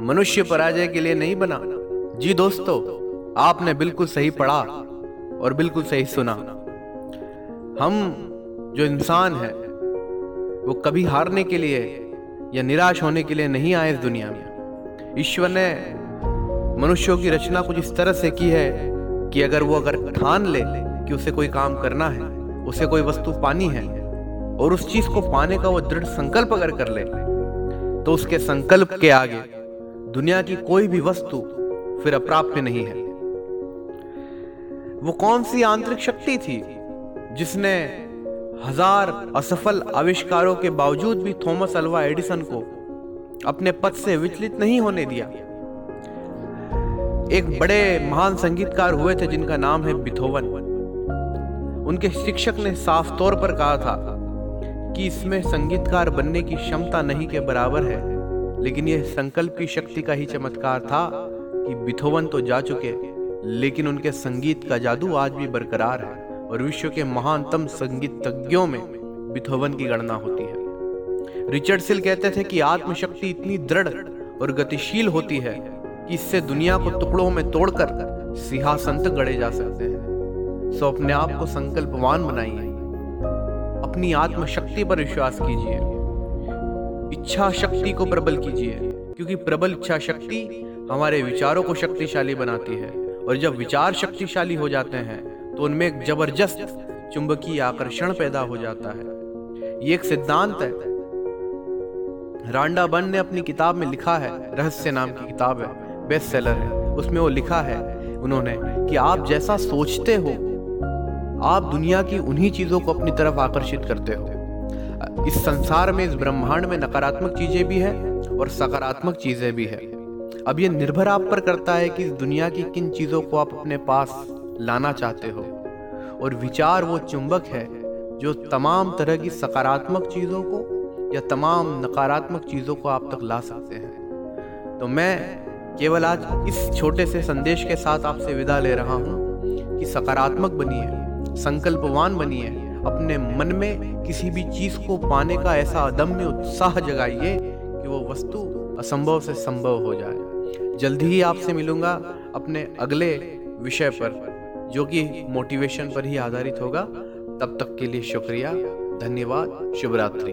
मनुष्य पराजय के लिए नहीं बना। जी दोस्तों, आपने बिल्कुल सही पढ़ा और बिल्कुल सही सुना। हम जो इंसान है, वो कभी हारने के लिए या निराश होने के लिए नहीं आए इस दुनिया में। ईश्वर ने मनुष्यों की रचना कुछ इस तरह से की है कि अगर वो अगर ठान ले कि उसे कोई काम करना है, उसे कोई वस्तु पानी है, और उस चीज़ को पाने का वो दृढ़ संकल्प अगर कर ले तो उसके संकल्प के आगे दुनिया की कोई भी वस्तु फिर अप्राप्य नहीं है। वो कौन सी आंतरिक शक्ति थी जिसने हज़ार असफल आविष्कारों के बावजूद भी थॉमस अल्वा एडिसन को अपने पद से विचलित नहीं होने दिया? एक बड़े महान संगीतकार हुए थे जिनका नाम है बिथोवन। उनके शिक्षक ने साफ़ तौर पर कहा था कि इसमें संगीतकार बनने की क्षमता नहीं के बराबर है। लेकिन यह संकल्प की शक्ति का ही चमत्कार था कि बिथोवन तो जा चुके, लेकिन उनके संगीत का जादू आज भी बरकरार है और विश्व के महानतम संगीतज्ञों में बिथोवन की गणना होती है। रिचर्ड सिल कहते थे कि आत्मशक्ति इतनी दृढ़ और गतिशील होती है कि इससे दुनिया को टुकड़ों में तोड़कर सिंहासन तक गड़े जा सकते हैं। सो अपने आप को संकल्पवान बनाइए। अपनी आत्मशक्ति पर विश्वास कीजिए। इच्छा शक्ति को प्रबल कीजिए, क्योंकि प्रबल इच्छा शक्ति हमारे विचारों को शक्तिशाली बनाती है। और जब विचार शक्तिशाली हो जाते हैं तो उनमें एक ज़बरदस्त चुंबकीय आकर्षण पैदा हो जाता है। ये एक सिद्धांत है। रांडा बन ने अपनी किताब में लिखा है, रहस्य नाम की किताब है बेस्ट सेलर है। उसमें वो लिखा है, उन्होंने, कि आप जैसा सोचते हो, आप दुनिया की उन्हीं चीज़ों को अपनी तरफ़ आकर्षित करते हो। इस संसार में इस ब्रह्मांड में नकारात्मक चीज़ें भी है और सकारात्मक चीज़ें भी है। अब ये निर्भर आप पर करता है कि इस दुनिया की किन चीज़ों को आप अपने पास लाना चाहते हो। और विचार वो चुंबक है जो तमाम तरह की सकारात्मक चीज़ों को या तमाम नकारात्मक चीज़ों को आप तक ला सकते हैं। तो मैं केवल आज इस छोटे से संदेश के साथ आपसे विदा ले रहा हूँ कि सकारात्मक बनिए, संकल्पवान बनिए अपने मन में किसी भी चीज़ को पाने का ऐसा अदम्य उत्साह जगाइए कि वो वस्तु असंभव से संभव हो जाए। जल्दी ही आपसे मिलूँगा अपने अगले विषय पर, जो कि मोटिवेशन पर ही आधारित होगा। तब तक के लिए शुक्रिया, धन्यवाद शुभ रात्रि